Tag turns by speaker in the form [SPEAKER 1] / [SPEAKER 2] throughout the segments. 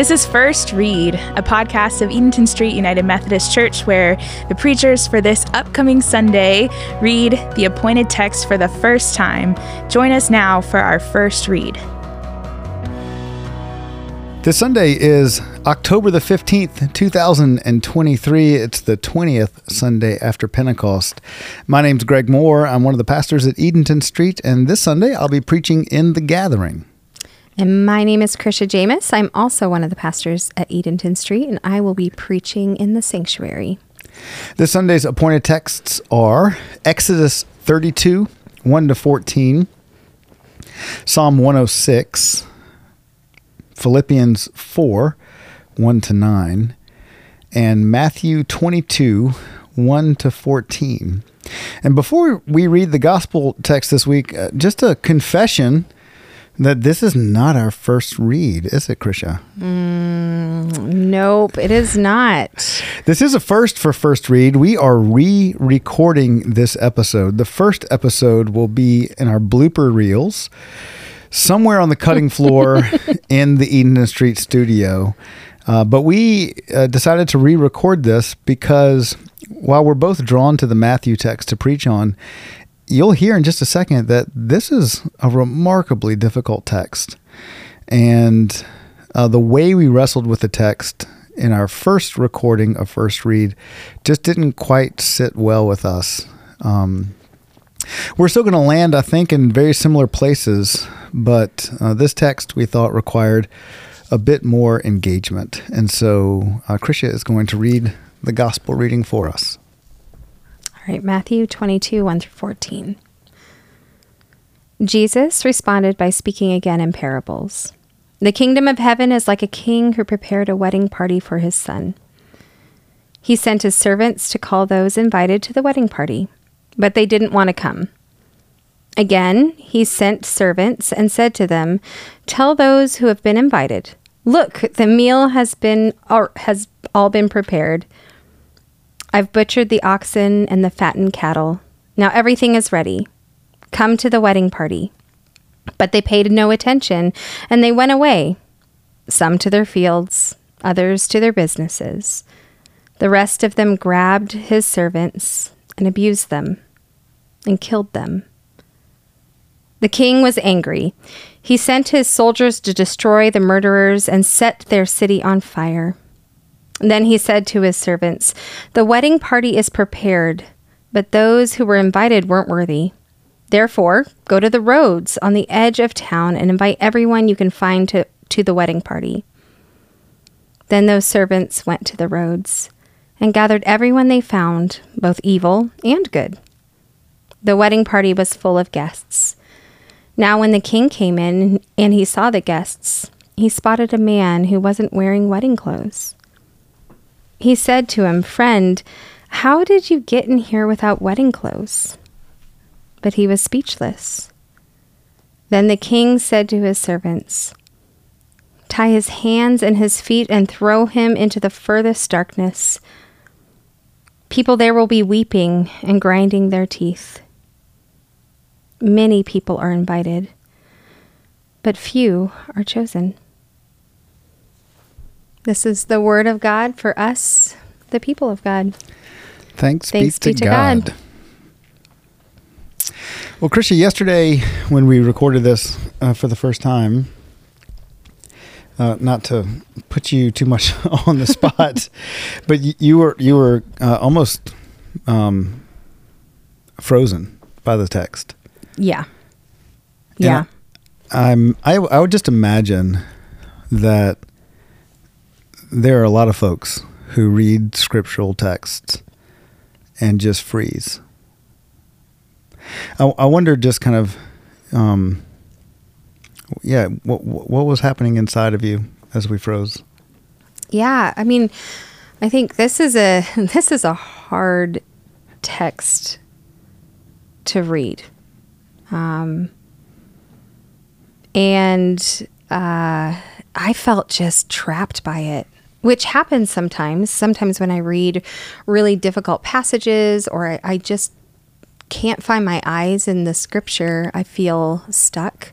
[SPEAKER 1] This is First Read, a podcast of Edenton Street United Methodist Church where the preachers for this upcoming Sunday read the appointed text for the first time. Join us now for our first read.
[SPEAKER 2] This Sunday is October the 15th, 2023. It's the 20th Sunday after Pentecost. My name's Greg Moore. I'm one of the pastors at Edenton Street, and this Sunday I'll be preaching in the gathering.
[SPEAKER 3] And my name is Krysha Jamis. I'm also one of the pastors at Edenton Street, and I will be preaching in the sanctuary.
[SPEAKER 2] This Sunday's appointed texts are Exodus 32, 1 to 14, Psalm 106, Philippians 4, 1 to 9, and Matthew 22, 1 to 14. And before we read the gospel text this week, uh, just a confession that this is not our first read, is it, Krysha?
[SPEAKER 3] Mm, nope, it is not.
[SPEAKER 2] This is a first for first read. We are re recording this episode. The first episode will be in our blooper reels somewhere on the cutting floor in the Eden Street studio. Uh, but we uh, decided to re record this because while we're both drawn to the Matthew text to preach on, you'll hear in just a second that this is a remarkably difficult text. And uh, the way we wrestled with the text in our first recording of First Read just didn't quite sit well with us. Um, we're still going to land, I think, in very similar places, but uh, this text we thought required a bit more engagement. And so uh, Krysha is going to read the gospel reading for us.
[SPEAKER 3] All right, Matthew 22, 1 through 14. Jesus responded by speaking again in parables. The kingdom of heaven is like a king who prepared a wedding party for his son. He sent his servants to call those invited to the wedding party but they didn't want to come. Again, he sent servants and said to them, Tell those who have been invited, Look, the meal has been or has all been prepared. I've butchered the oxen and the fattened cattle. Now everything is ready. Come to the wedding party. But they paid no attention, and they went away, some to their fields, others to their businesses. The rest of them grabbed his servants and abused them and killed them. The king was angry. He sent his soldiers to destroy the murderers and set their city on fire. Then he said to his servants, The wedding party is prepared, but those who were invited weren't worthy. Therefore, go to the roads on the edge of town and invite everyone you can find to, to the wedding party. Then those servants went to the roads and gathered everyone they found, both evil and good. The wedding party was full of guests. Now, when the king came in and he saw the guests, he spotted a man who wasn't wearing wedding clothes. He said to him, Friend, how did you get in here without wedding clothes? But he was speechless. Then the king said to his servants, Tie his hands and his feet and throw him into the furthest darkness. People there will be weeping and grinding their teeth. Many people are invited, but few are chosen. This is the word of God for us, the people of God.
[SPEAKER 2] Thanks, Thanks be, to, to God. God. Well, Krysha, yesterday when we recorded this uh, for the first time, uh, not to put you too much on the spot, but you, you, were you were uh, almost um, frozen by the text.
[SPEAKER 3] Yeah. Yeah.
[SPEAKER 2] I'm I I would just imagine that there are a lot of folks who read scriptural texts and just freeze. I, I wonder just kind of um, yeah, what what was happening inside of you as we froze?
[SPEAKER 3] Yeah, I mean, I think this is a this is a hard text to read. Um, and uh, I felt just trapped by it, which happens sometimes. Sometimes when I read really difficult passages or I, I just can't find my eyes in the scripture, I feel stuck.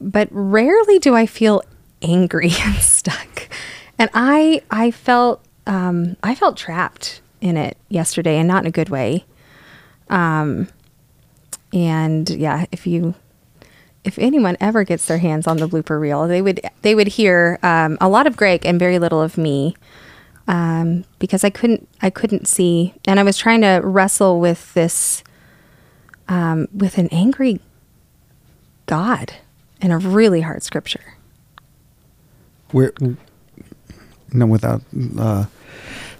[SPEAKER 3] But rarely do I feel angry and stuck. And I I felt um, I felt trapped in it yesterday, and not in a good way. Um, and yeah, if you if anyone ever gets their hands on the blooper reel, they would they would hear um, a lot of Greg and very little of me, um, because I couldn't I couldn't see, and I was trying to wrestle with this um, with an angry God and a really hard scripture.
[SPEAKER 2] We're no without uh,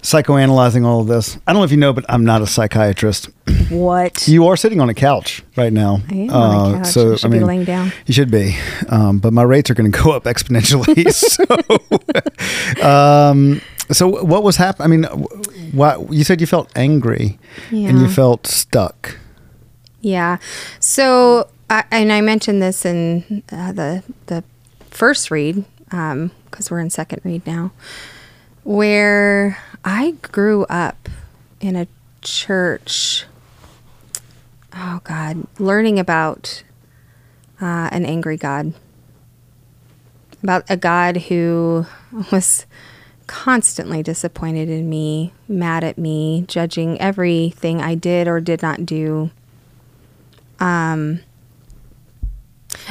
[SPEAKER 2] psychoanalyzing all of this. I don't know if you know, but I'm not a psychiatrist.
[SPEAKER 3] What?
[SPEAKER 2] You are sitting on a couch right now.
[SPEAKER 3] I am on a couch. I should be laying down.
[SPEAKER 2] You should be, um, but my rates are going to go up exponentially. so, um, so what was happening? I mean, what you said you felt angry and you felt stuck.
[SPEAKER 3] Yeah. So, I, and I mentioned this in uh, the the first read because we're in second read now, where I grew up in a church. Oh God, learning about uh, an angry God, about a God who was constantly disappointed in me, mad at me, judging everything I did or did not do. Um,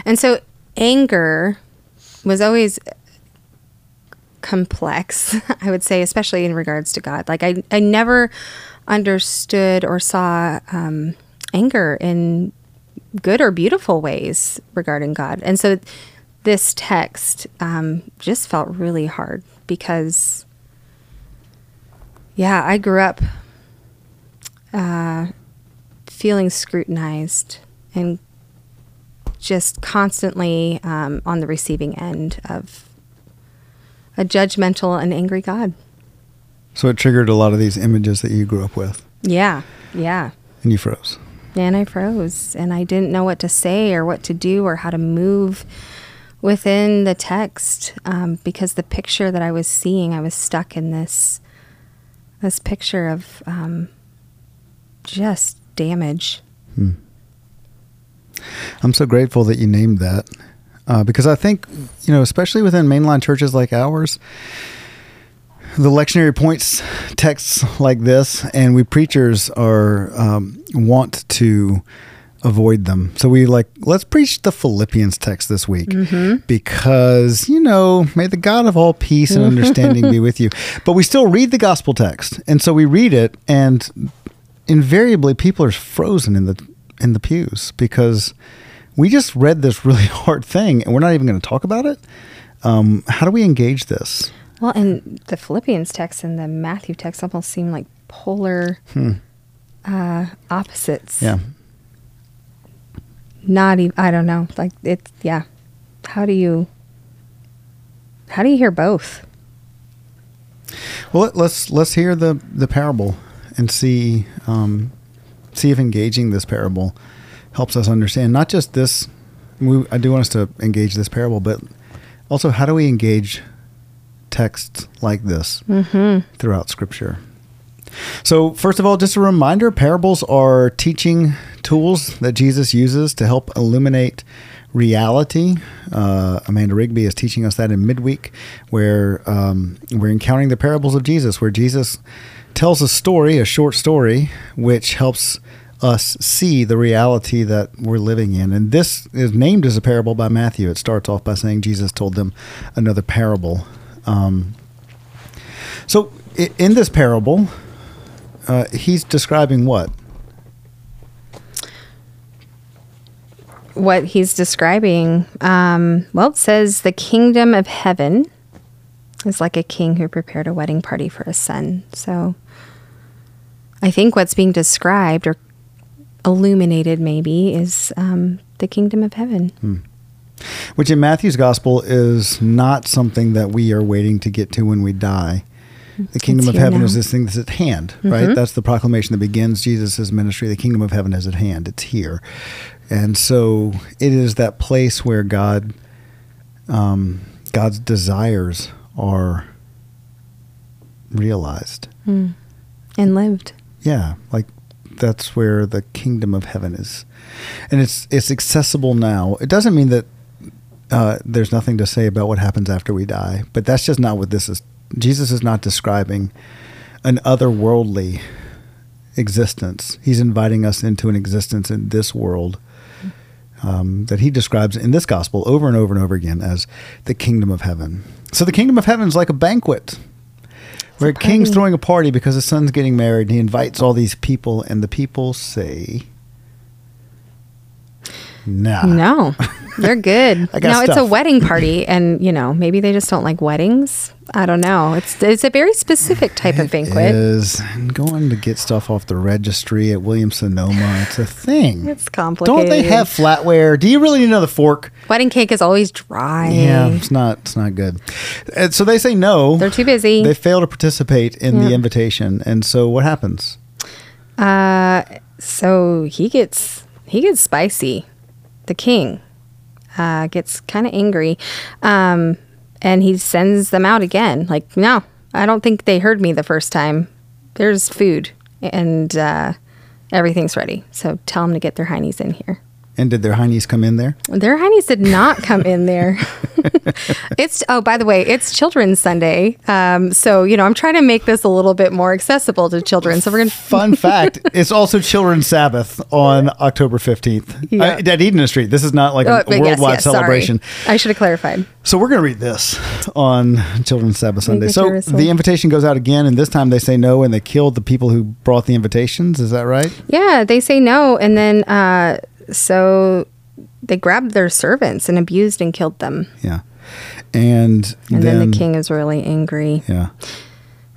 [SPEAKER 3] and so anger was always complex, I would say, especially in regards to God. Like I, I never understood or saw um, anger in good or beautiful ways regarding God. And so this text um, just felt really hard because, yeah, I grew up uh, feeling scrutinized and just constantly um, on the receiving end of a judgmental and angry God.
[SPEAKER 2] So it triggered a lot of these images that you grew up with,
[SPEAKER 3] Yeah, yeah.
[SPEAKER 2] and you froze.
[SPEAKER 3] And I froze and I didn't know what to say or what to do or how to move within the text um, because the picture that I was seeing, I was stuck in this this picture of um, just damage.
[SPEAKER 2] I'm so grateful that you named that uh, because I think, you know, especially within mainline churches like ours, the lectionary points texts like this, and we preachers are um, want to avoid them. So we like let's preach the Philippians text this week because you know may the God of all peace and understanding be with you. But we still read the gospel text, and so we read it, and invariably people are frozen in the in the pews because we just read this really hard thing, and we're not even going to talk about it. Um, how do we engage this?
[SPEAKER 3] Well, and the Philippians text and the Matthew text almost seem like polar uh, opposites.
[SPEAKER 2] Yeah.
[SPEAKER 3] Not even, I don't know. Like, it's, yeah. How do you, how do you hear both?
[SPEAKER 2] Well, let- let's let's hear the the parable and see um, see if engaging this parable helps us understand not just this. We, I do want us to engage this parable, but also how do we engage texts like this throughout Scripture? So, first of all, just a reminder parables are teaching tools that Jesus uses to help illuminate reality. Uh, Amanda Rigby is teaching us that in midweek, where um, we're encountering the parables of Jesus, where Jesus tells a story, a short story, which helps us see the reality that we're living in. And this is named as a parable by Matthew. It starts off by saying Jesus told them another parable. Um, so, in this parable, uh, he's describing what?
[SPEAKER 3] What he's describing, um, well, it says the kingdom of heaven is like a king who prepared a wedding party for his son. So I think what's being described or illuminated maybe is um, the kingdom of heaven.
[SPEAKER 2] Which in Matthew's gospel is not something that we are waiting to get to when we die. The kingdom
[SPEAKER 3] It's
[SPEAKER 2] of heaven
[SPEAKER 3] now.
[SPEAKER 2] is this thing that's at hand, right? That's the proclamation that begins Jesus' ministry. The kingdom of heaven is at hand. It's here. And so it is that place where God, um, God's desires are realized.
[SPEAKER 3] and lived.
[SPEAKER 2] Yeah, like that's where the kingdom of heaven is, and it's it's accessible now. It doesn't mean that uh, there's nothing to say about what happens after we die. But that's just not what this is. Jesus is not describing an otherworldly existence. He's inviting us into an existence in this world um, that he describes in this gospel over and over and over again as the kingdom of heaven. So the kingdom of heaven is like a banquet where a king's throwing a party because his son's getting married and he invites all these people and the people say nah.
[SPEAKER 3] No, they're good. No, it's a wedding party, and you know maybe they just don't like weddings. I don't know. It's it's a very specific type of banquet.
[SPEAKER 2] Is going to get stuff off the registry at Williams Sonoma. It's a thing.
[SPEAKER 3] It's complicated.
[SPEAKER 2] Don't they have flatware? Do you really need another fork?
[SPEAKER 3] wedding cake is always dry.
[SPEAKER 2] Yeah, it's not. It's not good. And so they say no.
[SPEAKER 3] They're too busy.
[SPEAKER 2] They fail to participate in the invitation, and so what happens?
[SPEAKER 3] Uh, so he gets he gets spicy. The king uh, gets kind of angry, um, and he sends them out again. Like, no, I don't think they heard me the first time. There's food and uh, everything's ready. So tell them to get their heinies in here.
[SPEAKER 2] And did their heinies come in there?
[SPEAKER 3] Their heinies did not come in there. it's oh, by the way, it's Children's Sunday. Um, so you know, I'm trying to make this a little bit more accessible to children. So we're gonna
[SPEAKER 2] Fun fact: It's also Children's Sabbath on October fifteenth
[SPEAKER 3] Yeah.
[SPEAKER 2] at Eden Street. This is not like
[SPEAKER 3] Oh,
[SPEAKER 2] a,
[SPEAKER 3] yes,
[SPEAKER 2] worldwide
[SPEAKER 3] yes, sorry.
[SPEAKER 2] celebration.
[SPEAKER 3] I should have clarified.
[SPEAKER 2] So we're going to read this on Children's Sabbath Sunday. So
[SPEAKER 3] Jerusalem.
[SPEAKER 2] the invitation goes out again, and this time they say no, and they killed the people who brought the invitations. Is that right?
[SPEAKER 3] Yeah, they say no, and then uh, so they grabbed their servants and abused and killed them.
[SPEAKER 2] Yeah. And,
[SPEAKER 3] And then, the king is really angry,
[SPEAKER 2] Yeah.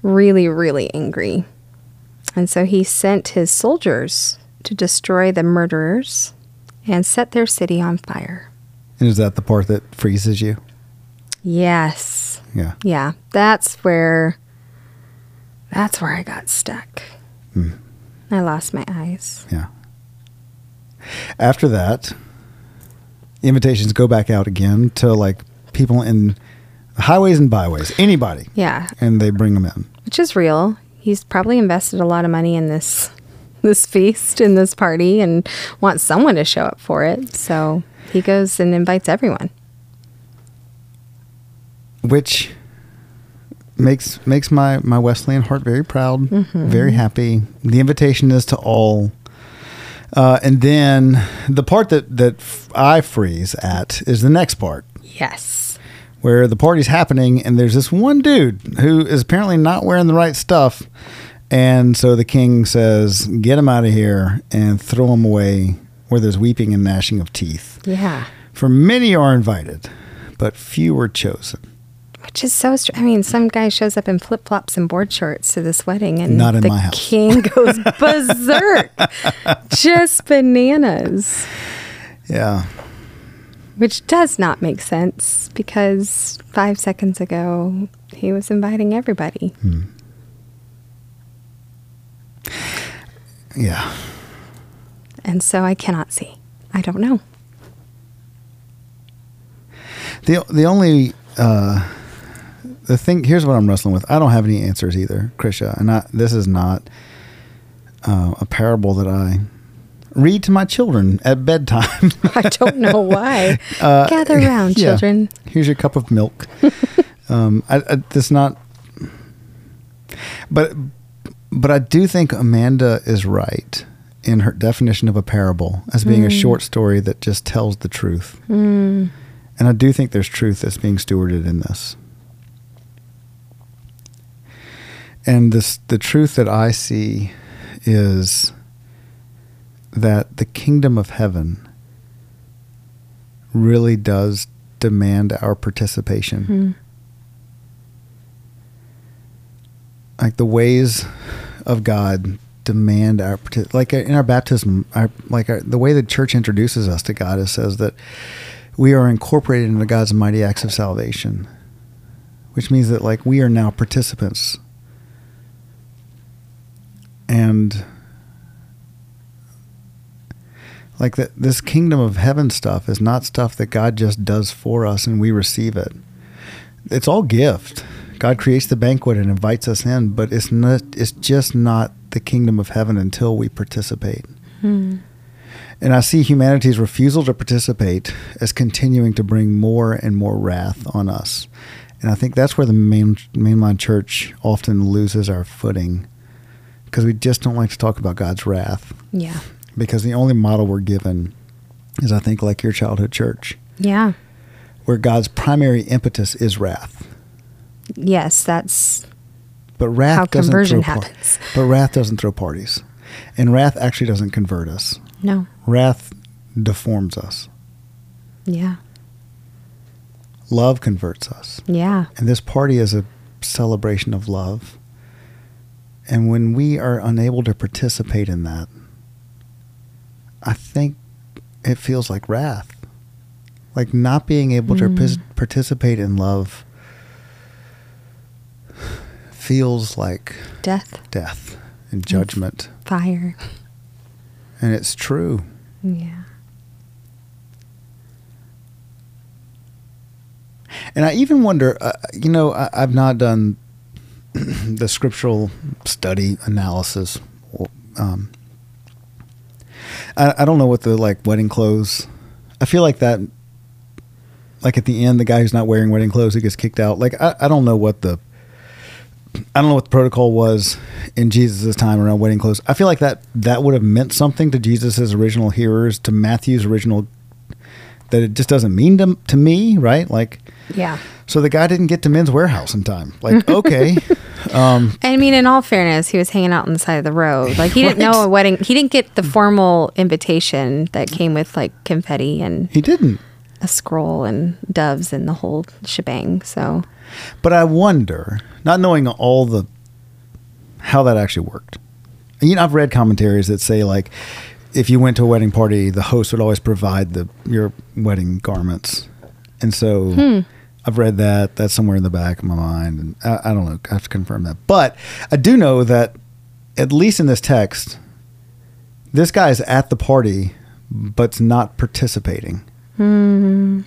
[SPEAKER 3] really, really angry, and so he sent his soldiers to destroy the murderers and set their city on fire.
[SPEAKER 2] And is that the part that freezes you?
[SPEAKER 3] Yes,
[SPEAKER 2] Yeah.
[SPEAKER 3] yeah, that's where that's where I got stuck. Hmm. I lost my eyes.
[SPEAKER 2] Yeah. After that, invitations go back out again to like people in highways and byways, anybody,
[SPEAKER 3] Yeah,
[SPEAKER 2] and they bring them in.
[SPEAKER 3] which is real. He's probably invested a lot of money in this this feast in this party and wants someone to show up for it. So he goes and invites everyone.
[SPEAKER 2] which makes makes my my Wesleyan heart very proud,
[SPEAKER 3] Mm-hmm.
[SPEAKER 2] very happy. The invitation is to all. Uh, and then the part that that I freeze at is the next part
[SPEAKER 3] Yes.
[SPEAKER 2] where the party's happening and there's this one dude who is apparently not wearing the right stuff and so the king says get him out of here and throw him away where there's weeping and gnashing of teeth
[SPEAKER 3] Yeah.
[SPEAKER 2] for many are invited but few are chosen
[SPEAKER 3] Which is so str- I mean, some guy shows up in flip flops and board shorts to this wedding and
[SPEAKER 2] Not in
[SPEAKER 3] the
[SPEAKER 2] my house.
[SPEAKER 3] king goes berserk. Just bananas.
[SPEAKER 2] yeah
[SPEAKER 3] Which does not make sense because five seconds ago he was inviting everybody.
[SPEAKER 2] yeah
[SPEAKER 3] And so I cannot see. I don't know.
[SPEAKER 2] the the only uh the thing here's what I'm wrestling with. I don't have any answers either, Krysha, and I, this is not uh, a parable that I read to my children at bedtime.
[SPEAKER 3] I don't know why.
[SPEAKER 2] Uh,
[SPEAKER 3] Gather around,
[SPEAKER 2] yeah.
[SPEAKER 3] children.
[SPEAKER 2] Here's your cup of milk. um, I, I, that's not. But but I do think Amanda is right in her definition of a parable as being a short story that just tells the truth.
[SPEAKER 3] Mm.
[SPEAKER 2] And I do think there's truth that's being stewarded in this. And this the truth that I see is that the kingdom of heaven really does demand our participation.
[SPEAKER 3] Mm.
[SPEAKER 2] Like the ways of God demand our like in our baptism, our like our, the way the church introduces us to God is says that we are incorporated into God's mighty acts of salvation, which means that like we are now participants. And like that this kingdom of heaven stuff is not stuff that God just does for us and we receive it. It's all gift. God creates the banquet and invites us in, but it's not it's just not the kingdom of heaven until we participate.
[SPEAKER 3] Hmm.
[SPEAKER 2] And I see humanity's refusal to participate as continuing to bring more and more wrath on us. And I think that's where the main, mainline church often loses our footing because we just don't like to talk about God's wrath.
[SPEAKER 3] Yeah.
[SPEAKER 2] Because the only model we're given is, I think, like your childhood church,
[SPEAKER 3] Yeah.
[SPEAKER 2] where God's primary impetus is wrath.
[SPEAKER 3] Yes, that's
[SPEAKER 2] But wrath
[SPEAKER 3] How
[SPEAKER 2] doesn't
[SPEAKER 3] conversion
[SPEAKER 2] throw par- but wrath doesn't throw parties, and wrath actually doesn't convert us.
[SPEAKER 3] no.
[SPEAKER 2] Wrath deforms us.
[SPEAKER 3] Yeah.
[SPEAKER 2] Love converts us,
[SPEAKER 3] Yeah.
[SPEAKER 2] and this party is a celebration of love. And when we are unable to participate in that, I think it feels like wrath, like not being able to
[SPEAKER 3] Mm.
[SPEAKER 2] pis- participate in love feels like
[SPEAKER 3] Death,
[SPEAKER 2] death and judgment.
[SPEAKER 3] fire.
[SPEAKER 2] And it's true.
[SPEAKER 3] Yeah.
[SPEAKER 2] And I even wonder, uh, you know, I, I've not done the scriptural study analysis. Um, I, I don't know what the like wedding clothes. I feel like that, like at the end, the guy who's not wearing wedding clothes who gets kicked out. Like I, I don't know what the, I don't know what the protocol was in Jesus' time around wedding clothes. I feel like that that would have meant something to Jesus' original hearers, to Matthew's original. That it just doesn't mean to to me, right? Like.
[SPEAKER 3] Yeah.
[SPEAKER 2] So the guy didn't get to Men's Wearhouse in time. Like, okay, um,
[SPEAKER 3] I mean, in all fairness, he was hanging out on the side of the road. Like he didn't
[SPEAKER 2] Right.
[SPEAKER 3] know a wedding. He didn't get the formal invitation that came with like confetti and
[SPEAKER 2] he didn't.
[SPEAKER 3] a scroll and doves and the whole shebang. So
[SPEAKER 2] But I wonder, not knowing all the how that actually worked. You know, I've read commentaries that say like, if you went to a wedding party, the host would always provide the your wedding garments, and so I've read that. That's somewhere in the back of my mind, and I, I don't know. I have to confirm that. But I do know that, at least in this text, this guy is at the party, but's not participating. Hmm.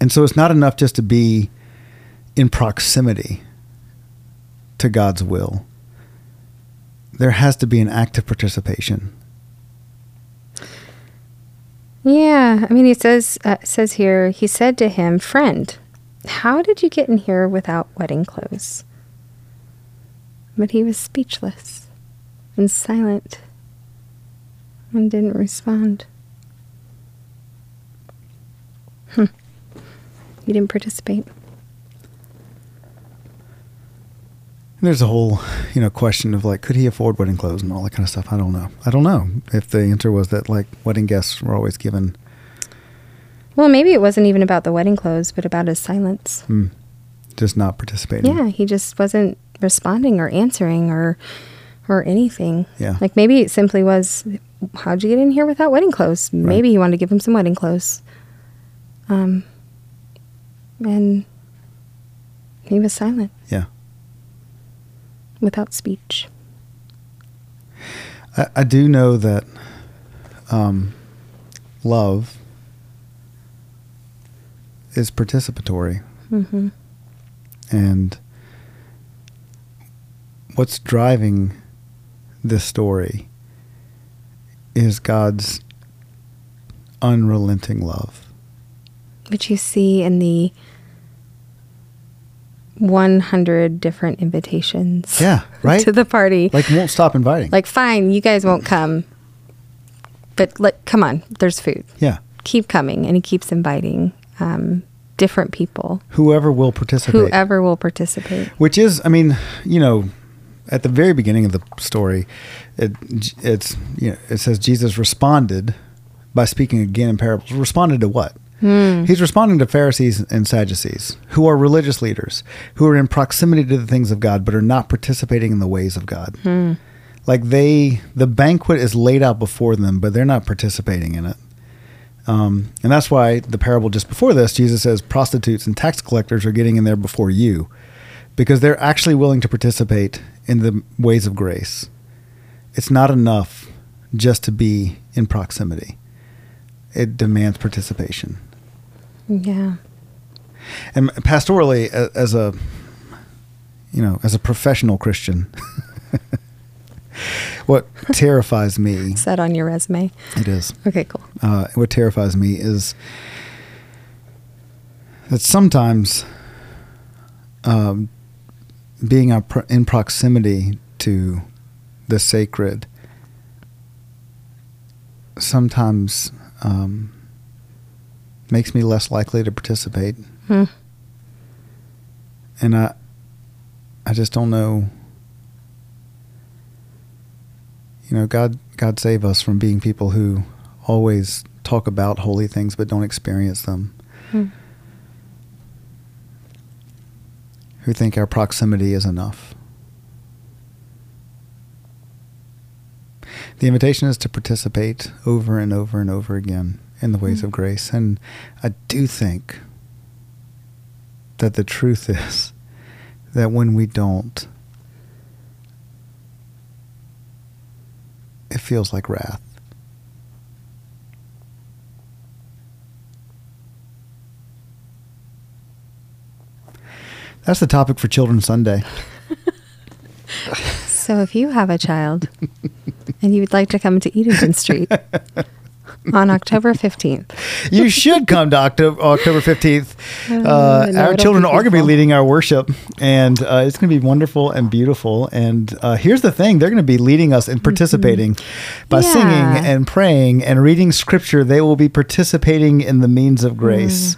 [SPEAKER 2] And so it's not enough just to be in proximity to God's will. There has to be an active participation.
[SPEAKER 3] Yeah, I mean, he says uh, says here. He said to him, "Friend, how did you get in here without wedding clothes?" But he was speechless and silent and didn't respond. Hmm. He didn't participate.
[SPEAKER 2] There's a whole, you know, question of like, could he afford wedding clothes and all that kind of stuff. I don't know. I don't know if the answer was that like wedding guests were always given
[SPEAKER 3] Well, maybe it wasn't even about the wedding clothes, but about his silence.
[SPEAKER 2] mm, just not participating.
[SPEAKER 3] Yeah, he just wasn't responding or answering or or anything.
[SPEAKER 2] Yeah.
[SPEAKER 3] Like maybe it simply was, how'd you get in here without wedding clothes? Maybe he wanted to give him some wedding clothes. Um, and he was silent
[SPEAKER 2] Yeah.
[SPEAKER 3] Without speech.
[SPEAKER 2] I, I do know that um, love is participatory.
[SPEAKER 3] hmm
[SPEAKER 2] And what's driving this story is God's unrelenting love.
[SPEAKER 3] Which you see in the 100 different invitations.
[SPEAKER 2] Yeah, right?
[SPEAKER 3] to the party.
[SPEAKER 2] Like won't stop inviting.
[SPEAKER 3] Like, fine, you guys won't come, but like, come on, there's food.
[SPEAKER 2] yeah,
[SPEAKER 3] Keep coming, and he keeps inviting um, different people,
[SPEAKER 2] whoever will participate.
[SPEAKER 3] whoever will participate.
[SPEAKER 2] Which is, I mean, you know, at the very beginning of the story, it it's you know it says Jesus responded by speaking again in parables. Responded to what? He's responding to Pharisees and Sadducees, who are religious leaders, who are in proximity to the things of God, but are not participating in the ways of God. Like they, the banquet is laid out before them, but they're not participating in it. Um, and that's why the parable just before this, Jesus says prostitutes and tax collectors are getting in there before you because they're actually willing to participate in the ways of grace. It's not enough just to be in proximity, it demands participation.
[SPEAKER 3] Yeah.
[SPEAKER 2] And pastorally, as a you know, as a professional Christian, what terrifies me,
[SPEAKER 3] Is that on your resume?
[SPEAKER 2] it is,
[SPEAKER 3] Okay, cool.
[SPEAKER 2] uh, what terrifies me is that sometimes um, being in proximity to the sacred sometimes um, makes me less likely to participate.
[SPEAKER 3] Hmm.
[SPEAKER 2] And I, I just don't know. You know, God, God save us from being people who always talk about holy things but don't experience them.
[SPEAKER 3] Hmm.
[SPEAKER 2] Who think our proximity is enough. The invitation is to participate over and over and over again in the ways mm. of grace. And I do think that the truth is that when we don't, it feels like wrath. That's the topic for Children's Sunday.
[SPEAKER 3] So if you have a child and you would like to come to Edenton Street on October 15th,
[SPEAKER 2] You should come to October, October 15th. Uh,
[SPEAKER 3] no,
[SPEAKER 2] our children are going to be leading our worship, and uh, it's going to be wonderful and beautiful. And uh, here's the thing they're going to be leading us and participating by
[SPEAKER 3] Yeah.
[SPEAKER 2] singing and praying and reading scripture. They will be participating in the means of grace.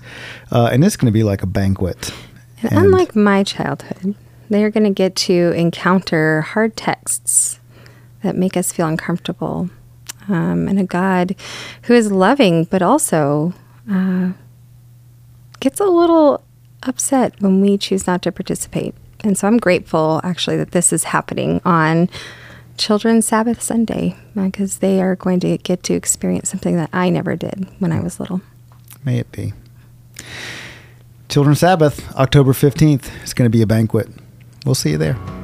[SPEAKER 2] Uh, and it's going to be like a banquet.
[SPEAKER 3] and unlike my childhood, they are going to get to encounter hard texts that make us feel uncomfortable, um, and a God who is loving but also uh, gets a little upset when we choose not to participate. And so I'm grateful actually that this is happening on Children's Sabbath Sunday because they are going to get to experience something that I never did when I was little.
[SPEAKER 2] May it be. Children's Sabbath, October 15th. It's going to be a banquet. We'll see you there.